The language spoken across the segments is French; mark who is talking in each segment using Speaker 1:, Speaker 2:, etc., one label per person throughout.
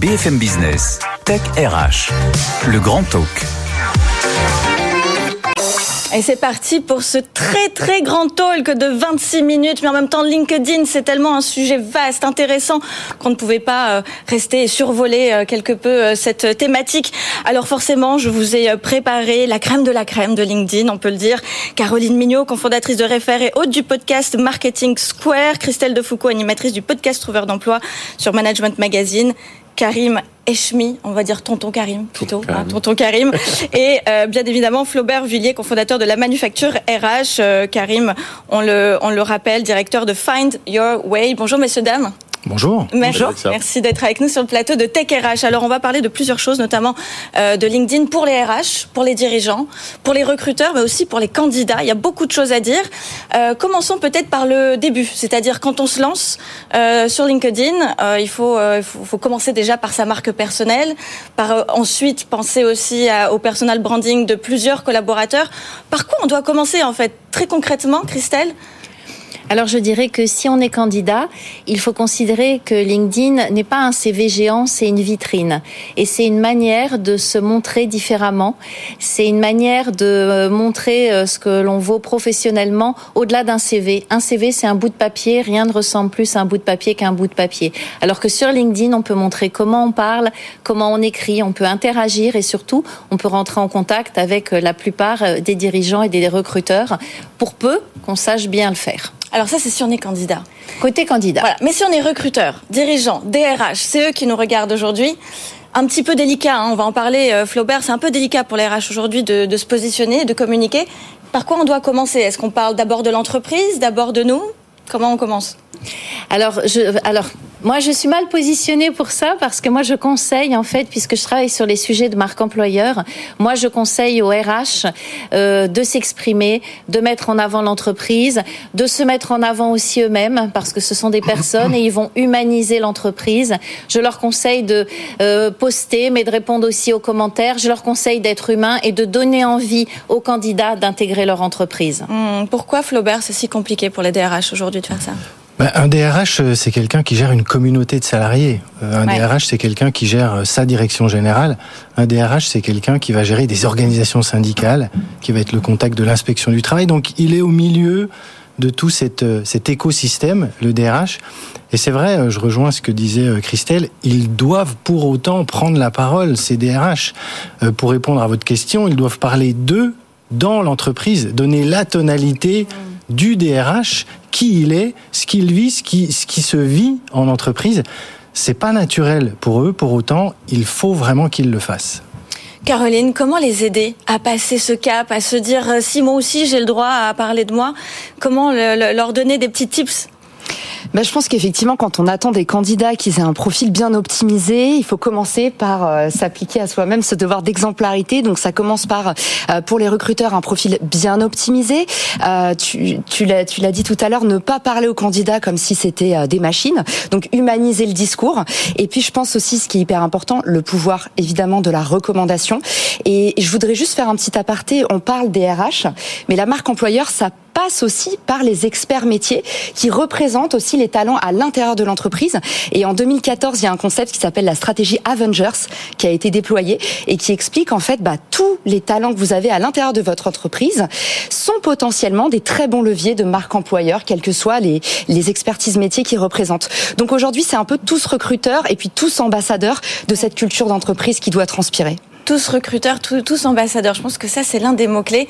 Speaker 1: BFM Business, Tech RH, le grand talk.
Speaker 2: Et c'est parti pour ce très très grand talk de 26 minutes, mais en même temps LinkedIn, c'est tellement un sujet vaste, intéressant, qu'on ne pouvait pas euh, rester et survoler euh, quelque peu euh, cette thématique. Alors forcément, je vous ai préparé la crème de la crème de LinkedIn, on peut le dire. Caroline Mignot, cofondatrice de Refer et hôte du podcast Marketing Square, Christelle Defoucault, animatrice du podcast Trouveur d'emploi sur Management Magazine, Karim Eshmi, on va dire tonton Karim plutôt, hein, tonton Karim, et euh, bien évidemment Flaubert Villiers, cofondateur de la manufacture RH. Euh, Karim, on le, on le rappelle, directeur de Find Your Way. Bonjour messieurs, dames.
Speaker 3: Bonjour.
Speaker 2: Merci, merci d'être avec nous sur le plateau de Tech RH. Alors on va parler de plusieurs choses, notamment euh, de LinkedIn pour les RH, pour les dirigeants, pour les recruteurs, mais aussi pour les candidats. Il y a beaucoup de choses à dire. Euh, commençons peut-être par le début, c'est-à-dire quand on se lance euh, sur LinkedIn, euh, il faut, faut, faut, commencer déjà par sa marque personnelle, par ensuite penser aussi à, au personal branding de plusieurs collaborateurs. Par quoi on doit commencer en fait? Très concrètement, Christelle?
Speaker 4: Alors je dirais que si on est candidat, il faut considérer que LinkedIn n'est pas un CV géant, c'est une vitrine. Et c'est une manière de se montrer différemment. C'est une manière de euh, montrer euh, ce que l'on vaut professionnellement au-delà d'un CV. Un CV, c'est un bout de papier. Rien ne ressemble plus à un bout de papier qu'un bout de papier. Alors que sur LinkedIn, on peut montrer comment on parle, comment on écrit, on peut interagir et surtout, on peut rentrer en contact avec euh, la plupart des dirigeants et des recruteurs pour peu qu'on sache bien le faire.
Speaker 2: Alors ça, c'est si on est candidat.
Speaker 4: Côté candidat.
Speaker 2: Voilà. Mais si on est recruteur, dirigeant, DRH, c'est eux qui nous regardent aujourd'hui. Un petit peu délicat, hein, on va en parler, euh, Flaubert, c'est un peu délicat pour les RH aujourd'hui de, de se positionner, de communiquer. Par quoi on doit commencer? Est-ce qu'on parle d'abord de l'entreprise, d'abord de nous? Comment on commence?
Speaker 4: Alors, je, alors, moi, je suis mal positionnée pour ça parce que moi, je conseille, en fait, puisque je travaille sur les sujets de marque employeur, moi, je conseille aux RH euh, de s'exprimer, de mettre en avant l'entreprise, de se mettre en avant aussi eux-mêmes parce que ce sont des personnes et ils vont humaniser l'entreprise. Je leur conseille de euh, poster, mais de répondre aussi aux commentaires. Je leur conseille d'être humain et de donner envie aux candidats d'intégrer leur entreprise.
Speaker 2: Mmh, pourquoi, Flaubert, c'est si compliqué pour les DRH aujourd'hui de faire ça?
Speaker 3: Bah, un DRH, euh, c'est quelqu'un qui gère une communauté de salariés. Euh, un ouais. DRH, c'est quelqu'un qui gère euh, sa direction générale. Un DRH, c'est quelqu'un qui va gérer des organisations syndicales, qui va être le contact de l'inspection du travail. Donc, il est au milieu de tout cet, cet écosystème, le DRH. Et c'est vrai, je rejoins ce que disait Christelle, ils doivent pour autant prendre la parole, ces DRH. Pour répondre à votre question, ils doivent parler d'eux dans l'entreprise, donner la tonalité du DRH, qui il est, ce qu'il vit, ce qui, se vit en entreprise. C'est pas naturel pour eux, pour autant, il faut vraiment qu'ils le fassent.
Speaker 2: Caroline, comment les aider à passer ce cap, à se dire si moi aussi j'ai le droit à parler de moi Comment le, leur donner des petits tips?
Speaker 5: Ben, je pense qu'effectivement, quand on attend des candidats qui aient un profil bien optimisé, il faut commencer par euh, s'appliquer à soi-même ce devoir d'exemplarité. Donc ça commence par, euh, pour les recruteurs, un profil bien optimisé. Euh, tu, tu l'as dit tout à l'heure, ne pas parler aux candidats comme si c'était euh, des machines. Donc humaniser le discours. Et puis je pense aussi, ce qui est hyper important, le pouvoir évidemment de la recommandation. Et je voudrais juste faire un petit aparté. On parle des RH, mais la marque employeur, ça passe aussi par les experts métiers qui représentent aussi les talents à l'intérieur de l'entreprise. Et en 2014, il y a un concept qui s'appelle la stratégie Avengers qui a été déployé et qui explique en fait bah, tous les talents que vous avez à l'intérieur de votre entreprise sont potentiellement des très bons leviers de marque employeur, quelles que soient les, les expertises métiers qu'ils représentent. Donc aujourd'hui, c'est un peu tous recruteurs et puis tous ambassadeurs de cette culture d'entreprise qui doit transpirer
Speaker 2: tous recruteurs, tous, tous ambassadeurs. Je pense que ça, c'est l'un des mots-clés.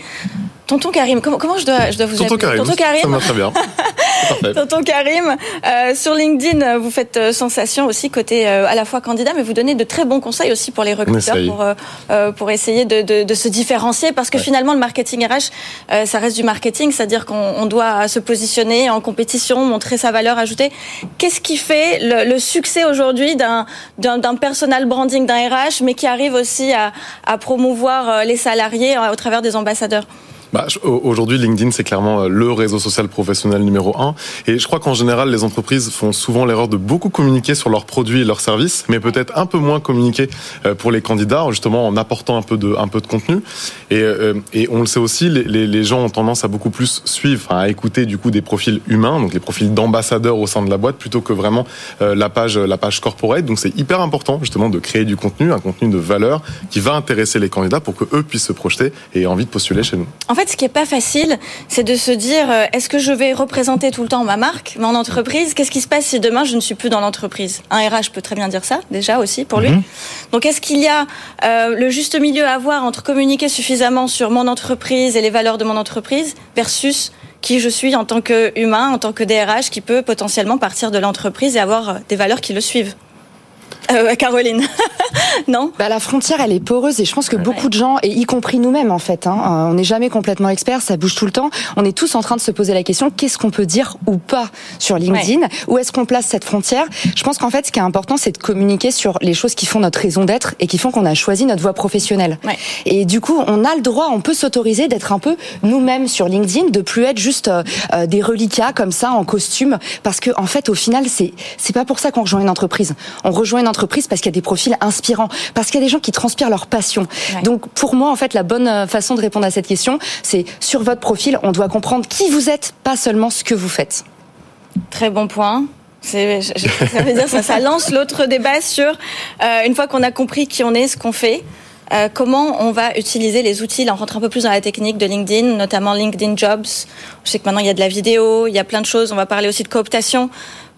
Speaker 2: Tonton Karim, comment, comment je, dois, je dois vous
Speaker 6: Tonton
Speaker 2: appeler
Speaker 6: Karim,
Speaker 2: Tonton Karim.
Speaker 6: Ça marche très bien.
Speaker 2: Tonton Karim, euh, sur LinkedIn, vous faites euh, sensation aussi côté euh, à la fois candidat, mais vous donnez de très bons conseils aussi pour les recruteurs pour, euh, pour essayer de, de, de, se différencier, parce que ouais. finalement le marketing RH, ça reste du marketing, c'est-à-dire qu'on doit se positionner en compétition, montrer sa valeur ajoutée. Qu'est-ce qui fait le, le succès aujourd'hui d'un d'un personal branding d'un RH, mais qui arrive aussi à, à promouvoir les salariés au travers des ambassadeurs
Speaker 6: bah, Aujourd'hui, LinkedIn, c'est clairement euh, le réseau social professionnel numéro un. Et je crois qu'en général, les entreprises font souvent l'erreur de beaucoup communiquer sur leurs produits et leurs services, mais peut-être un peu moins communiquer euh, pour les candidats, justement en apportant un peu de, un peu de contenu. Et, euh, et on le sait aussi, les, gens ont tendance à beaucoup plus suivre, à écouter du coup des profils humains, donc les profils d'ambassadeurs au sein de la boîte, plutôt que vraiment la page, la page corporate. Donc c'est hyper important justement de créer du contenu, un contenu de valeur qui va intéresser les candidats pour que eux puissent se projeter et aient envie de postuler chez nous.
Speaker 2: Fait, ce qui est pas facile, c'est de se dire euh, est-ce que je vais représenter tout le temps ma marque, mon entreprise? Qu'est-ce qui se passe si demain je ne suis plus dans l'entreprise? Un RH peut très bien dire ça déjà aussi pour lui. Mhm. Donc est-ce qu'il y a euh, le juste milieu à avoir entre communiquer suffisamment sur mon entreprise et les valeurs de mon entreprise versus qui je suis en tant qu'humain, en tant que DRH qui peut potentiellement partir de l'entreprise et avoir euh, des valeurs qui le suivent? Euh, Caroline, non
Speaker 5: bah, La frontière, elle est poreuse et je pense que beaucoup de gens, et y compris nous-mêmes en fait, hein, euh, on n'est jamais complètement experts, ça bouge tout le temps. On est tous en train de se poser la question qu'est-ce qu'on peut dire ou pas sur LinkedIn? Où est-ce qu'on place cette frontière? Je pense qu'en fait, ce qui est important, c'est de communiquer sur les choses qui font notre raison d'être et qui font qu'on a choisi notre voie professionnelle. Et du coup, on a le droit, on peut s'autoriser d'être un peu nous-mêmes sur LinkedIn, de plus être juste euh, des reliquats comme ça en costume, parce que en fait, au final, c'est c'est pas pour ça qu'on rejoint une entreprise. On rejoint une entreprise parce qu'il y a des profils inspirants, parce qu'il y a des gens qui transpirent leur passion. Donc pour moi, en fait, la bonne euh, façon de répondre à cette question, c'est sur votre profil, on doit comprendre qui vous êtes, pas seulement ce que vous faites.
Speaker 2: Très bon point. ça veut dire ça, ça lance l'autre débat sur euh, une fois qu'on a compris qui on est, ce qu'on fait. Euh, comment on va utiliser les outils Là, on rentre un peu plus dans la technique de LinkedIn, notamment LinkedIn Jobs. Je sais que maintenant il y a de la vidéo, il y a plein de choses. On va parler aussi de cooptation.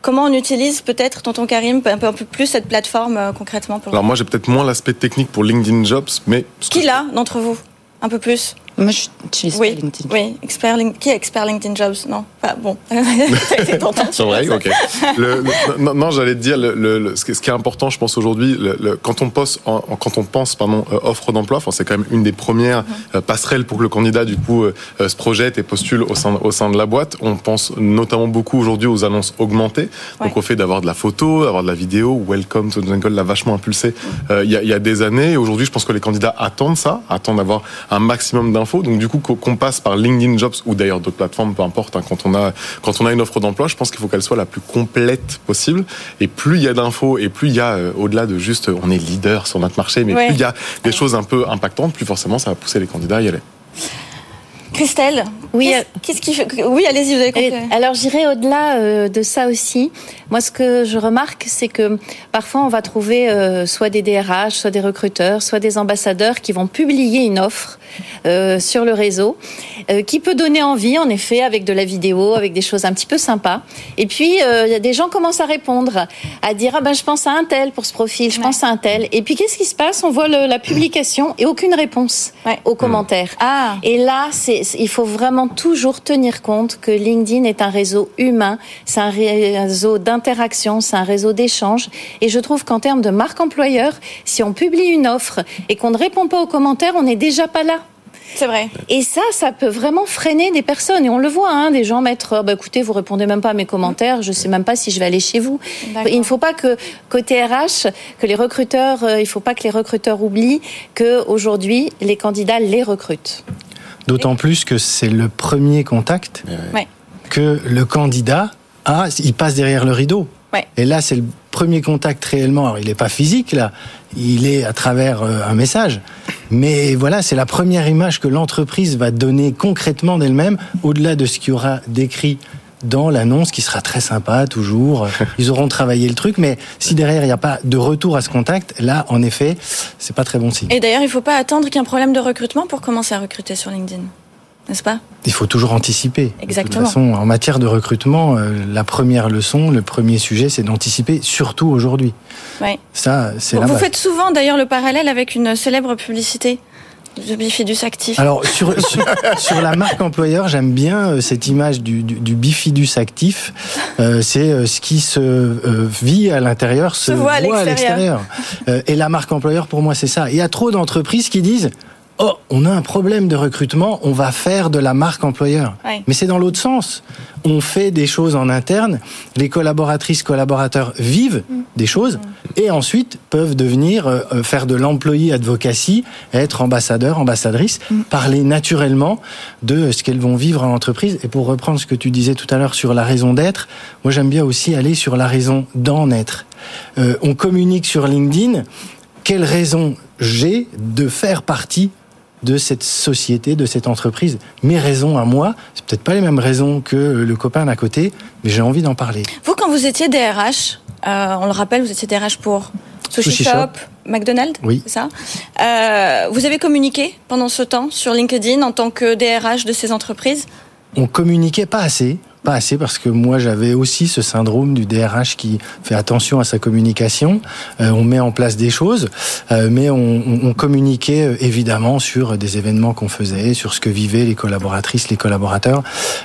Speaker 2: Comment on utilise peut-être, tonton Karim, un peu, un peu plus cette plateforme euh, concrètement
Speaker 6: pour Alors moi j'ai peut-être moins l'aspect technique pour LinkedIn Jobs, mais...
Speaker 2: Qui l'a d'entre vous? Un peu plus?
Speaker 5: Moi, je n'utilise
Speaker 2: oui,
Speaker 5: pas LinkedIn.
Speaker 2: Oui, expert, qui est expert LinkedIn Jobs? Non, pas bon.
Speaker 6: C'est vrai, ok. Le, non, non j'allais te dire, le, ce, qui est important, je pense aujourd'hui, quand on pense, en, quand on pense, pardon, euh, offre d'emploi, enfin, c'est quand même une des premières mm-hmm. euh, passerelles pour que le candidat du coup euh, se projette et postule au sein, au sein de la boîte. On pense notamment beaucoup aujourd'hui aux annonces augmentées, donc au fait d'avoir de la photo, d'avoir de la vidéo. Welcome to Jungle l'a vachement impulsé mm. il y, a, y, a, des années. Et aujourd'hui, je pense que les candidats attendent ça, attendent d'avoir un maximum d'infos donc du coup, qu'on passe par LinkedIn Jobs ou d'ailleurs d'autres plateformes, peu importe, hein, quand on a quand on a une offre d'emploi, je pense qu'il faut qu'elle soit la plus complète possible. Et plus il y a d'infos et plus il y a euh, au-delà de juste on est leader sur notre marché, mais plus il y a des choses un peu impactantes, plus forcément ça va pousser les candidats à y aller.
Speaker 2: Christelle, oui, qu'est-ce qui Oui, allez-y, vous avez compris.
Speaker 4: Alors j'irai au-delà euh, de ça aussi. Moi, ce que je remarque, c'est que parfois on va trouver euh, soit des DRH, soit des recruteurs, soit des ambassadeurs qui vont publier une offre euh, sur le réseau, qui peut donner envie, en effet, avec de la vidéo, avec des choses un petit peu sympas. Et puis il y a des gens commencent à répondre, à dire ah ben je pense à un tel pour ce profil, je pense à un tel. Et puis qu'est-ce qui se passe? On voit le, la publication et aucune réponse aux commentaires. Ah. Et là, c'est il faut vraiment toujours tenir compte que LinkedIn est un réseau humain, c'est un réseau d'interaction, c'est un réseau d'échange. Et je trouve qu'en termes de marque employeur, si on publie une offre et qu'on ne répond pas aux commentaires, on n'est déjà pas là.
Speaker 2: C'est vrai.
Speaker 4: Et ça, ça peut vraiment freiner des personnes. Et on le voit, hein, des gens mettre, oh, bah, écoutez, vous répondez même pas à mes commentaires, je sais même pas si je vais aller chez vous. Il ne faut pas que côté RH, que les recruteurs, euh, il faut pas que les recruteurs oublient que aujourd'hui, les candidats les recrutent.
Speaker 3: D'autant plus que c'est le premier contact que le candidat a, il passe derrière le rideau. Et là, c'est le premier contact réellement. Alors, il n'est pas physique, là. Il est à travers euh, un message. Mais voilà, c'est la première image que l'entreprise va donner concrètement d'elle-même, au-delà de ce qu'il y aura décrit dans l'annonce qui sera très sympa toujours. Ils auront travaillé le truc, mais si derrière il n'y a pas de retour à ce contact, là en effet, c'est pas très bon signe.
Speaker 2: Et d'ailleurs, il ne faut pas attendre qu'il y ait un problème de recrutement pour commencer à recruter sur LinkedIn. N'est-ce pas?
Speaker 3: Il faut toujours anticiper.
Speaker 2: Exactement.
Speaker 3: De toute façon, en matière de recrutement, euh, la première leçon, le premier sujet, c'est d'anticiper, surtout aujourd'hui.
Speaker 2: Oui.
Speaker 3: Ça, c'est
Speaker 2: Vous faites souvent d'ailleurs le parallèle avec une célèbre publicité The bifidus actif.
Speaker 3: Alors sur, sur, la marque employeur, j'aime bien euh, cette image du, du, bifidus actif. Euh, c'est euh, ce qui se vit à l'intérieur se, voit à l'extérieur. et la marque employeur, pour moi, c'est ça. Il y a trop d'entreprises qui disent oh, on a un problème de recrutement, on va faire de la marque employeur. Mais c'est dans l'autre sens. On fait des choses en interne, les collaboratrices, collaborateurs vivent des choses et ensuite peuvent devenir euh, euh, faire de l'employé advocacy, être ambassadeur, ambassadrice, parler naturellement de ce qu'elles vont vivre en entreprise. Et pour reprendre ce que tu disais tout à l'heure sur la raison d'être, moi j'aime bien aussi aller sur la raison d'en être. Euh, on communique sur LinkedIn. Quelle raison j'ai de faire partie de cette société, de cette entreprise. Mes raisons à moi, c'est peut-être pas les mêmes raisons que le copain d'à côté, mais j'ai envie d'en parler.
Speaker 2: Vous, quand vous étiez DRH, euh, on le rappelle, vous étiez DRH pour Sushi,
Speaker 3: Sushi
Speaker 2: Shop,
Speaker 3: Shop.
Speaker 2: McDonald's,
Speaker 3: Oui.
Speaker 2: c'est ça? Euh, Vous avez communiqué pendant ce temps sur LinkedIn en tant que DRH de ces entreprises?
Speaker 3: On communiquait pas assez. Pas assez parce que moi j'avais aussi ce syndrome du DRH qui fait attention à sa communication. Euh, on met en place des choses, euh, mais on, on- communiquait euh, évidemment sur des événements qu'on faisait, sur ce que vivaient les collaboratrices, les collaborateurs.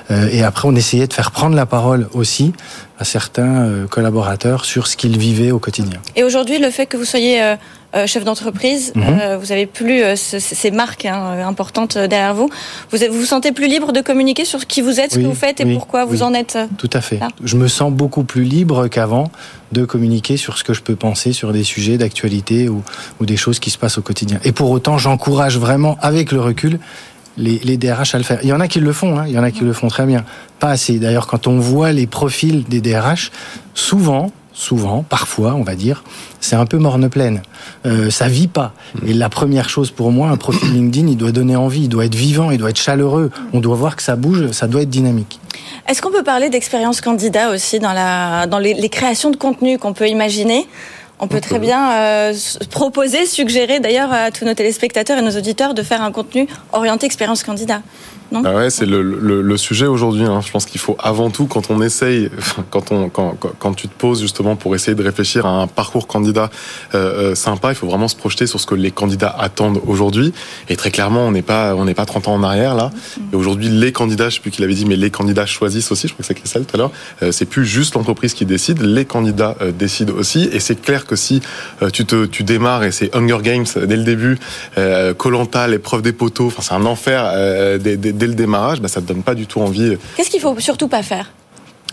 Speaker 3: Euh, et après on essayait de faire prendre la parole aussi à certains euh, collaborateurs sur ce qu'ils vivaient au quotidien.
Speaker 2: Et aujourd'hui, le fait que vous soyez euh, euh, chef d'entreprise,
Speaker 3: Mhm.
Speaker 2: vous avez plus ce- ces marques hein, importantes derrière vous. Vous vous sentez plus libre de communiquer sur qui vous êtes, ce
Speaker 3: Oui,
Speaker 2: que vous faites et
Speaker 3: oui,
Speaker 2: pourquoi vous
Speaker 3: oui.
Speaker 2: en êtes.
Speaker 3: Tout à fait. Je me sens beaucoup plus libre qu'avant de communiquer sur ce que je peux penser sur des sujets d'actualité ou, ou des choses qui se passent au quotidien. Et pour autant, j'encourage vraiment, avec le recul, les, les DRH à le faire. Il y en a qui le font, hein, il y en a qui le font très bien. Pas assez. D'ailleurs, quand on voit les profils des DRH, souvent, souvent, parfois, on va dire, c'est un peu morne pleine. Euh, ça vit pas. Et la première chose pour moi, un profil LinkedIn, il doit donner envie, il doit être vivant, il doit être chaleureux. On doit voir que ça bouge, ça doit être dynamique.
Speaker 2: Est-ce qu'on peut parler d'expérience candidat aussi dans, la, dans les, les créations de contenu qu'on peut imaginer? On peut très bien euh, proposer, suggérer d'ailleurs à tous nos téléspectateurs et nos auditeurs de faire un contenu orienté expérience candidat. Non
Speaker 6: Ah ouais, c'est le, le, le sujet aujourd'hui. Hein. Je pense qu'il faut avant tout, quand on essaye, quand, on, quand, quand- tu te poses justement pour essayer de réfléchir à un parcours candidat euh, euh, sympa, il faut vraiment se projeter sur ce que les candidats attendent aujourd'hui. Et très clairement, on n'est pas, on n'est pas 30 ans en arrière là. Et aujourd'hui, les candidats, je sais plus qui l'avait dit, mais les candidats choisissent aussi. Je crois que c'est Christelle tout à l'heure. Euh, c'est plus juste l'entreprise qui décide, les candidats euh, décident aussi. Et c'est clair que si euh, tu te, tu démarres et c'est Hunger Games euh, dès le début, euh, Colanta, l'épreuve des poteaux, enfin c'est un enfer euh, dès, dès- dès le démarrage, bah, ça te donne pas du tout envie.
Speaker 2: Qu'est-ce qu'il faut surtout pas faire?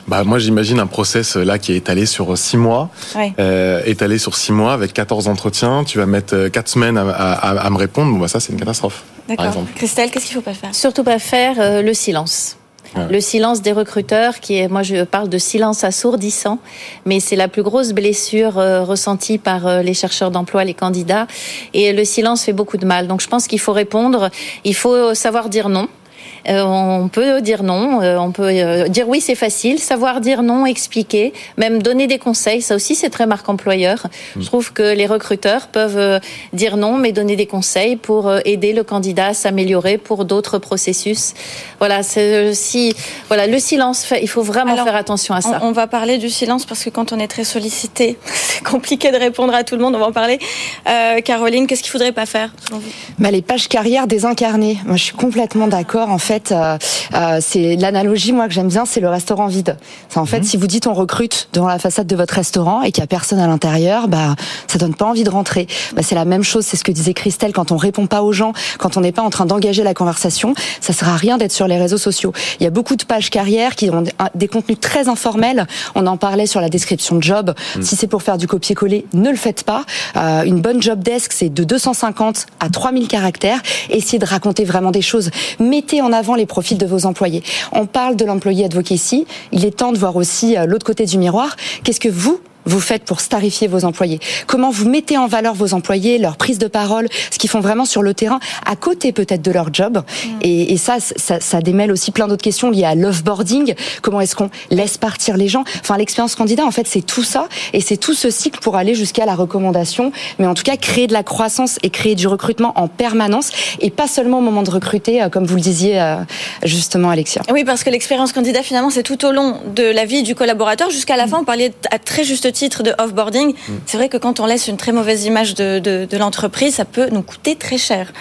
Speaker 6: Bah moi j'imagine un process euh, là qui est étalé sur six mois,
Speaker 2: Ouais.
Speaker 6: euh, étalé sur six mois avec 14 entretiens. Tu vas mettre euh, quatre semaines à, à- à me répondre. Bon bah ça c'est une catastrophe. Par exemple.
Speaker 2: Christelle, qu'est-ce qu'il faut pas faire?
Speaker 4: Surtout pas faire euh, le silence.
Speaker 6: Ouais.
Speaker 4: Le silence des recruteurs, qui est, moi je parle de silence assourdissant, mais c'est la plus grosse blessure euh, ressentie par euh, les chercheurs d'emploi, les candidats, et le silence fait beaucoup de mal. Donc je pense qu'il faut répondre, il faut savoir dire non. Euh, on peut dire non, euh, on peut euh, dire oui, c'est facile. Savoir dire non, expliquer, même donner des conseils, ça aussi c'est très marque employeur. Je trouve que les recruteurs peuvent euh, dire non, mais donner des conseils pour euh, aider le candidat à s'améliorer pour d'autres processus. Voilà, c'est euh, si voilà le silence, fait- il faut vraiment
Speaker 2: Alors,
Speaker 4: faire attention à ça.
Speaker 2: On, on va parler du silence parce que quand on est très sollicité, c'est compliqué de répondre à tout le monde. On va en parler. Euh, Caroline, qu'est-ce qu'il faudrait pas faire selon vous?
Speaker 5: Bah, les pages carrière désincarnées. Moi, je suis complètement d'accord. En fait, euh, euh, c'est l'analogie, moi, que j'aime bien, c'est le restaurant vide. C'est en fait, si vous dites on recrute devant la façade de votre restaurant et qu'il y a personne à l'intérieur, bah, ça donne pas envie de rentrer. Bah, c'est la même chose. C'est ce que disait Christelle. Quand on répond pas aux gens, quand on n'est pas en train d'engager la conversation, ça sert à rien d'être sur les réseaux sociaux. Il y a beaucoup de pages carrière qui ont des- contenus très informels. On en parlait sur la description de job. Si c'est pour faire du copier-coller, ne le faites pas. Euh, une bonne job desk, c'est de 250 à 3000 caractères. Essayez de raconter vraiment des choses. Mettez en avant les profils de vos employés. On parle de l'employé advocacy. Il est temps de voir aussi euh, l'autre côté du miroir. Qu'est-ce que vous vous faites pour starifier vos employés Comment vous mettez en valeur vos employés, leur prise de parole, ce qu'ils font vraiment sur le terrain, à côté peut-être de leur job et, et ça, ça, ça démêle aussi plein d'autres questions liées à l'offboarding. Comment est-ce qu'on laisse partir les gens? Enfin, l'expérience candidat, en fait, c'est tout ça et c'est tout ce cycle pour aller jusqu'à la recommandation. Mais en tout cas, créer de la croissance et créer du recrutement en permanence et pas seulement au moment de recruter, euh, comme vous le disiez euh, justement, Alexia.
Speaker 2: Oui, parce que l'expérience candidat, finalement, c'est tout au long de la vie du collaborateur. Jusqu'à la fin, on parlait à très juste titre de offboarding. C'est vrai que quand on laisse une très mauvaise image de, de, de l'entreprise, ça peut nous coûter très cher.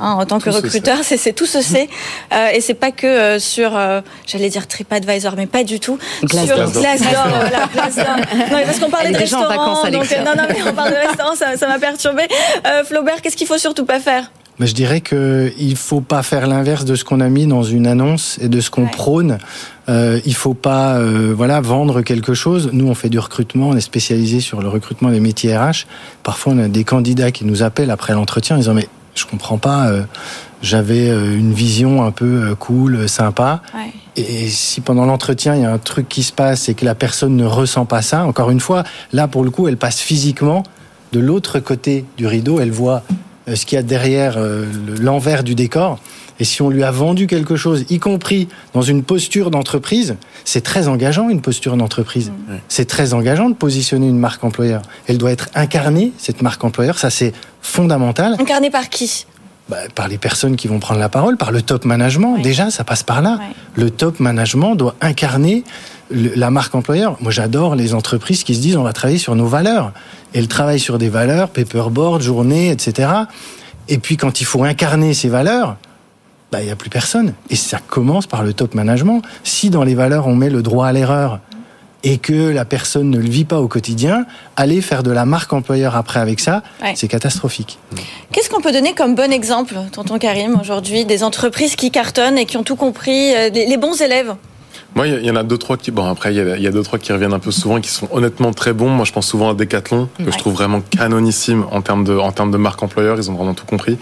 Speaker 2: Hein, en tant que
Speaker 6: Tout
Speaker 2: recruteur, c'est c'est tout se sait. Euh, et c'est pas que euh, sur, euh, j'allais dire TripAdvisor, mais pas du tout.
Speaker 5: Glassdoor.
Speaker 2: Sur Glassdoor, voilà, Glassdoor. Non, mais parce qu'on parlait de restaurant.
Speaker 5: vacances,
Speaker 2: donc, euh, non, non, mais on parle de restaurant, ça ça m'a perturbé. Euh, Flaubert, qu'est-ce qu'il faut surtout pas faire?
Speaker 3: Mais je dirais que il faut pas faire l'inverse de ce qu'on a mis dans une annonce et de ce qu'on prône. Euh, il faut pas, euh, voilà, vendre quelque chose. Nous, on fait du recrutement, on est spécialisé sur le recrutement des métiers RH. Parfois, on a des candidats qui nous appellent après l'entretien en disant mais je comprends pas. Euh, j'avais euh, une vision un peu cool, sympa. Ouais. Et si pendant l'entretien, il y a un truc qui se passe et que la personne ne ressent pas ça, encore une fois, là, pour le coup, elle passe physiquement de l'autre côté du rideau, elle voit ce qu'il y a derrière l'envers du décor. Et si on lui a vendu quelque chose, y compris dans une posture d'entreprise, c'est très engageant une posture d'entreprise. Mmh. C'est très engageant de positionner une marque employeur. Elle doit être incarnée, cette marque employeur, ça c'est fondamental.
Speaker 2: Incarnée par qui?
Speaker 3: Bah, par les personnes qui vont prendre la parole, par le top management. Oui. Déjà, ça passe par là. Oui. Le top management doit incarner le, la marque employeur. Moi, j'adore les entreprises qui se disent on va travailler sur nos valeurs. Et le travail sur des valeurs, paperboard, journée, etc. Et puis, quand il faut incarner ces valeurs, bah, il n'y a plus personne. Et ça commence par le top management. Si dans les valeurs, on met le droit à l'erreur, et que la personne ne le vit pas au quotidien, aller faire de la marque employeur après avec ça, ouais. c'est catastrophique.
Speaker 2: Qu'est-ce qu'on peut donner comme bon exemple, tonton Karim, aujourd'hui, des entreprises qui cartonnent et qui ont tout compris, euh, les bons élèves?
Speaker 6: Moi, il y en a deux trois qui bon après il y a, deux trois qui reviennent un peu souvent qui sont honnêtement très bons. Moi, je pense souvent à Decathlon que ouais. je trouve vraiment canonissime en termes de en termes de marque employeur. Ils ont vraiment tout compris.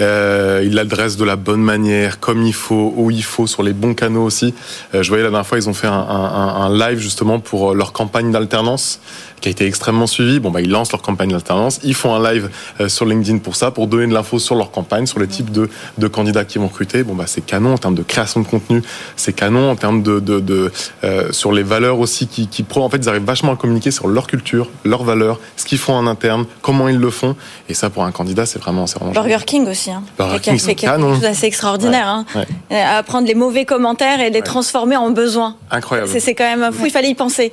Speaker 6: Euh, ils l'adressent de la bonne manière, comme il faut, où il faut, sur les bons canaux aussi. Euh, je voyais la dernière fois, ils ont fait un, un, un live justement pour leur campagne d'alternance qui a été extrêmement suivi. Bon, bah, ils lancent leur campagne d'alternance. Ils font un live euh, sur LinkedIn pour ça, pour donner de l'info sur leur campagne, sur le type de, de candidats qu'ils vont recruter. Bon, bah, c'est canon en termes de création de contenu. C'est canon en termes de, de, de euh, sur les valeurs aussi qui, qui pro. En fait, ils arrivent vachement à communiquer sur leur culture, leurs valeurs, ce qu'ils font en interne, comment ils le font. Et ça, pour un candidat, c'est vraiment, c'est vraiment.
Speaker 2: Burger King aussi, hein.
Speaker 6: Burger King,
Speaker 2: c'est quelque chose d'assez extraordinaire. Ouais, hein. ouais. À prendre les mauvais commentaires et les ouais. transformer en besoins.
Speaker 6: Incroyable.
Speaker 2: C'est quand même fou. Il fallait y penser.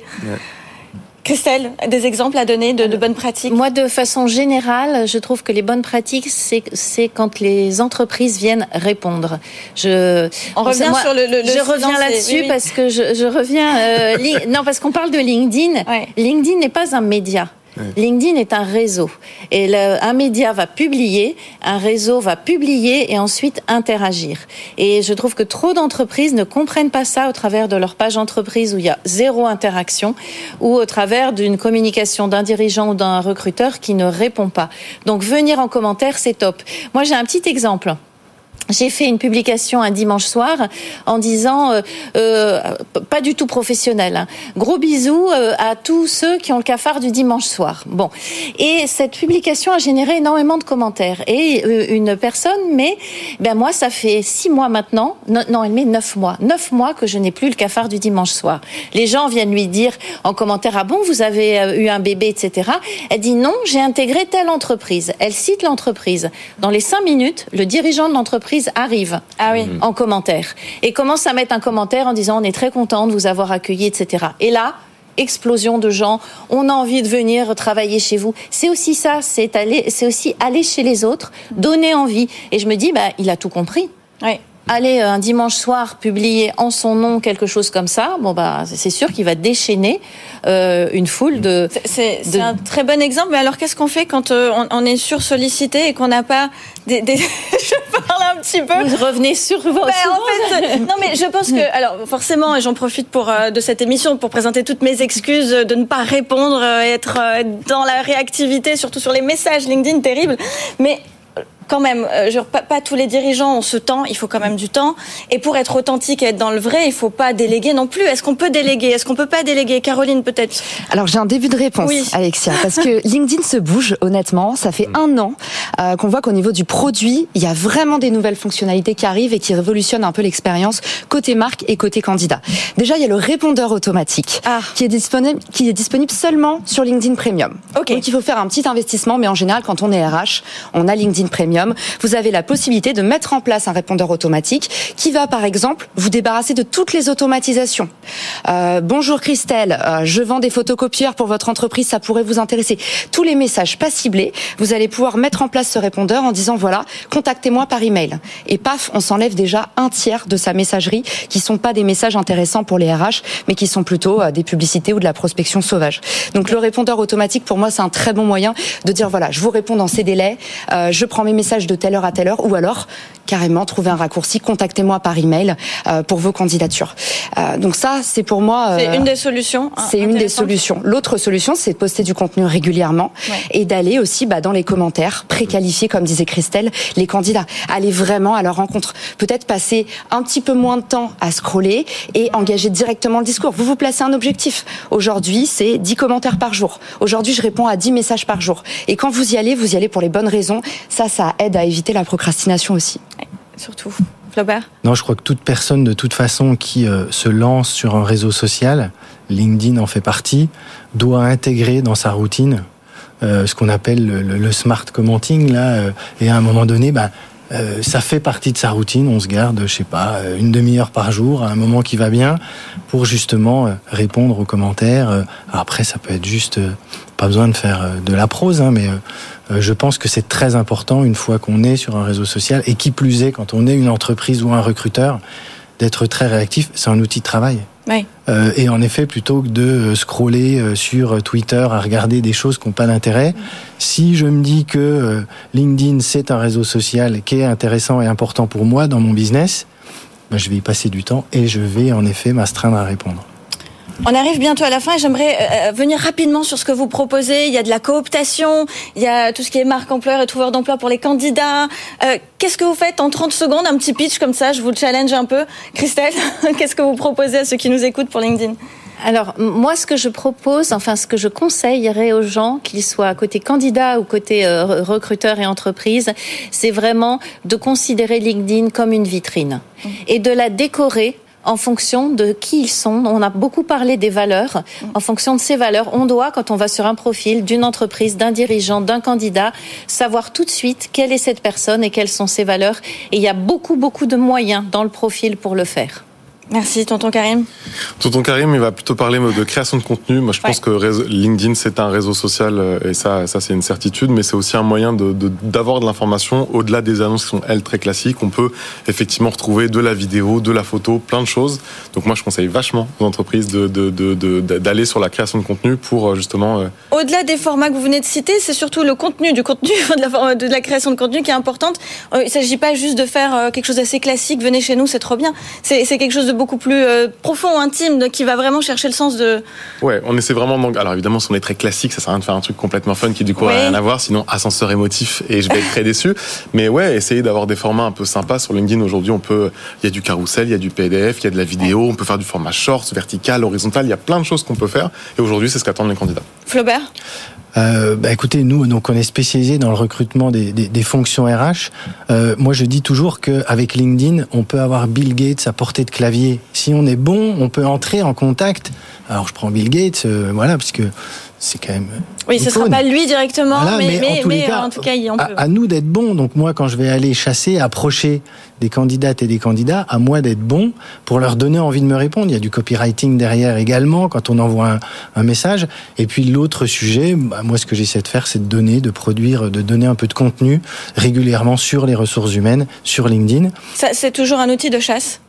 Speaker 2: Christelle, des exemples à donner de, de, bonnes pratiques?
Speaker 4: Moi, de façon générale, je trouve que les bonnes pratiques, c'est quand les entreprises viennent répondre. Je,
Speaker 2: On revient
Speaker 4: moi,
Speaker 2: sur le, le
Speaker 4: Je reviens là-dessus oui, oui. parce que je, je reviens... Euh, non, parce qu'on parle de LinkedIn. Ouais. LinkedIn n'est pas un média. LinkedIn est un réseau. Et un média va publier, un réseau va publier et ensuite interagir. Et je trouve que trop d'entreprises ne comprennent pas ça au travers de leur page entreprise où il y a zéro interaction ou au travers d'une communication d'un dirigeant ou d'un recruteur qui ne répond pas. Donc venir en commentaire, c'est top. Moi, j'ai un petit exemple j'ai fait une publication un dimanche soir en disant euh, euh, pas du tout professionnel. Hein. Gros bisous euh, à tous ceux qui ont le cafard du dimanche soir. Bon, et cette publication a généré énormément de commentaires. Et euh, une personne, mais ben moi ça fait six mois maintenant. Non, non elle met neuf mois. Neuf mois que je n'ai plus le cafard du dimanche soir. Les gens viennent lui dire en commentaire ah bon vous avez eu un bébé etc. Elle dit non j'ai intégré telle entreprise. Elle cite l'entreprise. Dans les cinq minutes, le dirigeant de l'entreprise arrive
Speaker 2: ah oui.
Speaker 4: en commentaire et commence à mettre un commentaire en disant on est très content de vous avoir accueilli, etc. Et là, explosion de gens, on a envie de venir travailler chez vous. C'est aussi ça, c'est aller, c'est aussi aller chez les autres, donner envie. Et je me dis, bah, il a tout compris.
Speaker 2: Oui
Speaker 4: aller un dimanche soir publier en son nom quelque chose comme ça, bon bah c'est sûr qu'il va déchaîner euh, une foule de.
Speaker 2: C'est de... un très bon exemple. Mais alors qu'est-ce qu'on fait quand euh, on, on, est sursollicité et qu'on n'a pas des, des... je parle un petit peu.
Speaker 4: Vous revenez sur vos. Ben,
Speaker 2: en fait, non mais je pense que alors forcément et j'en profite pour euh, de cette émission pour présenter toutes mes excuses de ne pas répondre, être dans la réactivité, surtout sur les messages LinkedIn terribles, mais quand même, euh, pas, pas, tous les dirigeants ont ce temps, il faut quand même du temps. Et pour être authentique et être dans le vrai, il faut pas déléguer non plus. Est-ce qu'on peut déléguer? Est-ce qu'on peut pas déléguer? Caroline, peut-être
Speaker 5: Alors, j'ai un début de réponse,
Speaker 2: oui.
Speaker 5: Alexia, parce que LinkedIn se bouge, honnêtement. Ça fait un an euh, qu'on voit qu'au niveau du produit, il y a vraiment des nouvelles fonctionnalités qui arrivent et qui révolutionnent un peu l'expérience côté marque et côté candidat. Déjà, il y a le répondeur automatique
Speaker 2: ah.
Speaker 5: qui, est disponible, qui est disponible seulement sur LinkedIn Premium.
Speaker 2: Okay.
Speaker 5: Donc, il faut faire un petit investissement, mais en général, quand on est RH, on a LinkedIn Premium vous avez la possibilité de mettre en place un répondeur automatique qui va, par exemple, vous débarrasser de toutes les automatisations. Euh, bonjour Christelle, euh, je vends des photocopieurs pour votre entreprise, ça pourrait vous intéresser. Tous les messages pas ciblés, vous allez pouvoir mettre en place ce répondeur en disant voilà, contactez-moi par email. Et paf, on s'enlève déjà un tiers de sa messagerie qui sont pas des messages intéressants pour les RH, mais qui sont plutôt euh, des publicités ou de la prospection sauvage. Donc le répondeur automatique, pour moi, c'est un très bon moyen de dire voilà, je vous réponds dans ces délais, euh, je prends mes messages message de telle heure à telle heure, ou alors carrément trouver un raccourci, contactez-moi par email euh, pour vos candidatures. Euh, donc ça, c'est pour moi.
Speaker 2: c'est une des solutions.
Speaker 5: Hein, c'est une des solutions. L'autre solution, c'est de poster du contenu régulièrement et d'aller aussi bah, dans les commentaires préqualifier, comme disait Christelle, les candidats. Aller vraiment à leur rencontre. Peut-être passer un petit peu moins de temps à scroller et engager directement le discours. Vous vous placez un objectif. Aujourd'hui, c'est 10 commentaires par jour. Aujourd'hui, je réponds à 10 messages par jour. Et quand vous y allez, vous y allez pour les bonnes raisons. Ça, ça aide à éviter la procrastination aussi.
Speaker 2: surtout. Flaubert
Speaker 3: Non, je crois que toute personne, de toute façon, qui euh, se lance sur un réseau social, LinkedIn en fait partie, doit intégrer dans sa routine euh, ce qu'on appelle le, smart commenting là, euh, et à un moment donné, bah, euh, ça fait partie de sa routine. On se garde, je sais pas, une demi-heure par jour à un moment qui va bien pour justement répondre aux commentaires. Après, ça peut être juste, pas besoin de faire de la prose, hein, mais je pense que c'est très important une fois qu'on est sur un réseau social et qui plus est quand on est une entreprise ou un recruteur d'être très réactif. C'est un outil de travail. Euh, et en effet, plutôt que de euh, scroller euh, sur Twitter à regarder des choses qui n'ont pas d'intérêt, si je me dis que LinkedIn c'est un réseau social qui est intéressant et important pour moi dans mon business, ben, je vais y passer du temps et je vais en effet m'astreindre à répondre.
Speaker 2: On arrive bientôt à la fin et j'aimerais euh, euh, venir rapidement sur ce que vous proposez. Il y a de la cooptation, il y a tout ce qui est marque employeur et trouveur d'emploi pour les candidats. Euh, qu'est-ce que vous faites en 30 secondes Un petit pitch comme ça, je vous challenge un peu. Christelle, qu'est-ce que vous proposez à ceux qui nous écoutent pour LinkedIn?
Speaker 4: Alors, moi, ce que je propose, enfin, ce que je conseillerais aux gens, qu'ils soient côté candidat ou côté recruteur et entreprise, c'est vraiment de considérer LinkedIn comme une vitrine mmh. et de la décorer en fonction de qui ils sont. On a beaucoup parlé des valeurs. En fonction de ces valeurs, on doit, quand on va sur un profil d'une entreprise, d'un dirigeant, d'un candidat, savoir tout de suite quelle est cette personne et quelles sont ses valeurs. Et il y a beaucoup, beaucoup de moyens dans le profil pour le faire.
Speaker 2: Merci, tonton Karim.
Speaker 6: Tonton Karim, il va plutôt parler de création de contenu. Moi, je pense que LinkedIn, c'est un réseau social, euh, et ça, ça c'est une certitude, mais c'est aussi un moyen d'avoir de, de l'information au-delà des annonces qui sont, elles, très classiques. On peut effectivement retrouver de la vidéo, de la photo, plein de choses. Donc moi, je conseille vachement aux entreprises d'aller de, de, sur la création de contenu pour euh, justement... Euh,
Speaker 2: au-delà des formats que vous venez de citer, c'est surtout le contenu du contenu, de la, de la création de contenu qui est importante. Il ne s'agit pas juste de faire quelque chose d'assez classique, venez chez nous, c'est trop bien. C'est quelque chose de beaucoup plus euh, profond, intime, qui va vraiment chercher le sens de.
Speaker 6: Ouais, on essaie vraiment. De... Alors évidemment, si on est très classique, ça sert à rien de faire un truc complètement fun qui du coup n'a rien à voir, sinon ascenseur émotif et je vais être très déçu. Mais ouais, essayer d'avoir des formats un peu sympas sur LinkedIn. Aujourd'hui, on peut. Il y a du carrousel, il y a du PDF, il y a de la vidéo, on peut faire du format short, vertical, horizontal. Il y a plein de choses qu'on peut faire. Et aujourd'hui, c'est ce qu'attendent les candidats.
Speaker 2: Flaubert?
Speaker 3: Euh, bah écoutez, nous, donc on est spécialisé dans le recrutement des, des, des fonctions RH. Euh, moi, je dis toujours qu'avec LinkedIn, on peut avoir Bill Gates à portée de clavier. Si on est bon, on peut entrer en contact. Alors, je prends Bill Gates, euh, voilà, puisque c'est quand même.
Speaker 2: Oui, ce ne sera pas lui directement, mais, mais, en, tout cas, on
Speaker 3: peut. À, nous d'être bons. Donc moi, quand je vais aller chasser, approcher des candidates et des candidats, à moi d'être bon pour leur donner envie de me répondre. Il y a du copywriting derrière également quand on envoie un, message. Et puis l'autre sujet, bah, moi, ce que j'essaie de faire, c'est de donner, de produire, de donner un peu de contenu régulièrement sur les ressources humaines, sur LinkedIn.
Speaker 2: C'est toujours un outil de chasse?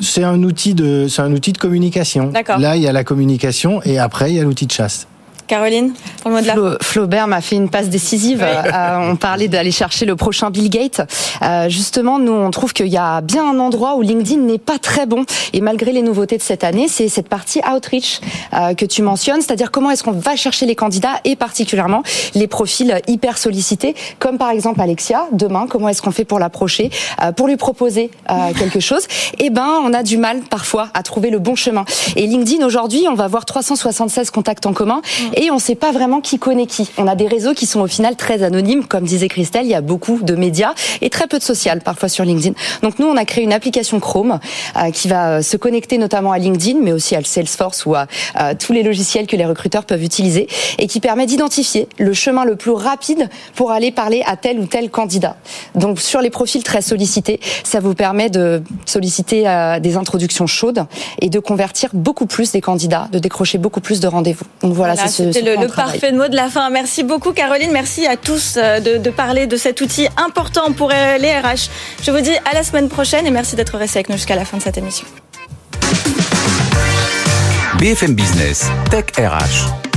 Speaker 3: C'est un outil de, c'est un outil de communication. Là, il y a la communication et après, il y a l'outil de chasse.
Speaker 2: Caroline, pour le mot de la
Speaker 5: Flaubert m'a fait une passe décisive. Euh, on parlait d'aller chercher le prochain Bill Gates. Euh, justement, nous, on trouve qu'il y a bien un endroit où LinkedIn n'est pas très bon. Et malgré les nouveautés de cette année, c'est cette partie outreach euh, que tu mentionnes, c'est-à-dire comment est-ce qu'on va chercher les candidats et particulièrement les profils hyper sollicités, comme par exemple Alexia. Demain, comment est-ce qu'on fait pour l'approcher, euh, pour lui proposer euh, quelque chose? Eh ben, on a du mal parfois à trouver le bon chemin. Et LinkedIn aujourd'hui, on va voir 376 contacts en commun. Mm et on ne sait pas vraiment qui connaît qui. On a des réseaux qui sont au final très anonymes, comme disait Christelle, il y a beaucoup de médias et très peu de social parfois sur LinkedIn. Donc nous, on a créé une application Chrome euh, qui va euh, se connecter notamment à LinkedIn, mais aussi à Salesforce ou à, tous les logiciels que les recruteurs peuvent utiliser et qui permet d'identifier le chemin le plus rapide pour aller parler à tel ou tel candidat. Donc sur les profils très sollicités, ça vous permet de solliciter euh, des introductions chaudes et de convertir beaucoup plus des candidats, de décrocher beaucoup plus de rendez-vous. Donc voilà,
Speaker 2: c'est ce c'est le, parfait mot de la fin. Merci beaucoup Caroline, merci à tous euh, de, parler de cet outil important pour euh, les RH. Je vous dis à la semaine prochaine et merci d'être resté avec nous jusqu'à la fin de cette émission.
Speaker 1: BFM Business, Tech RH.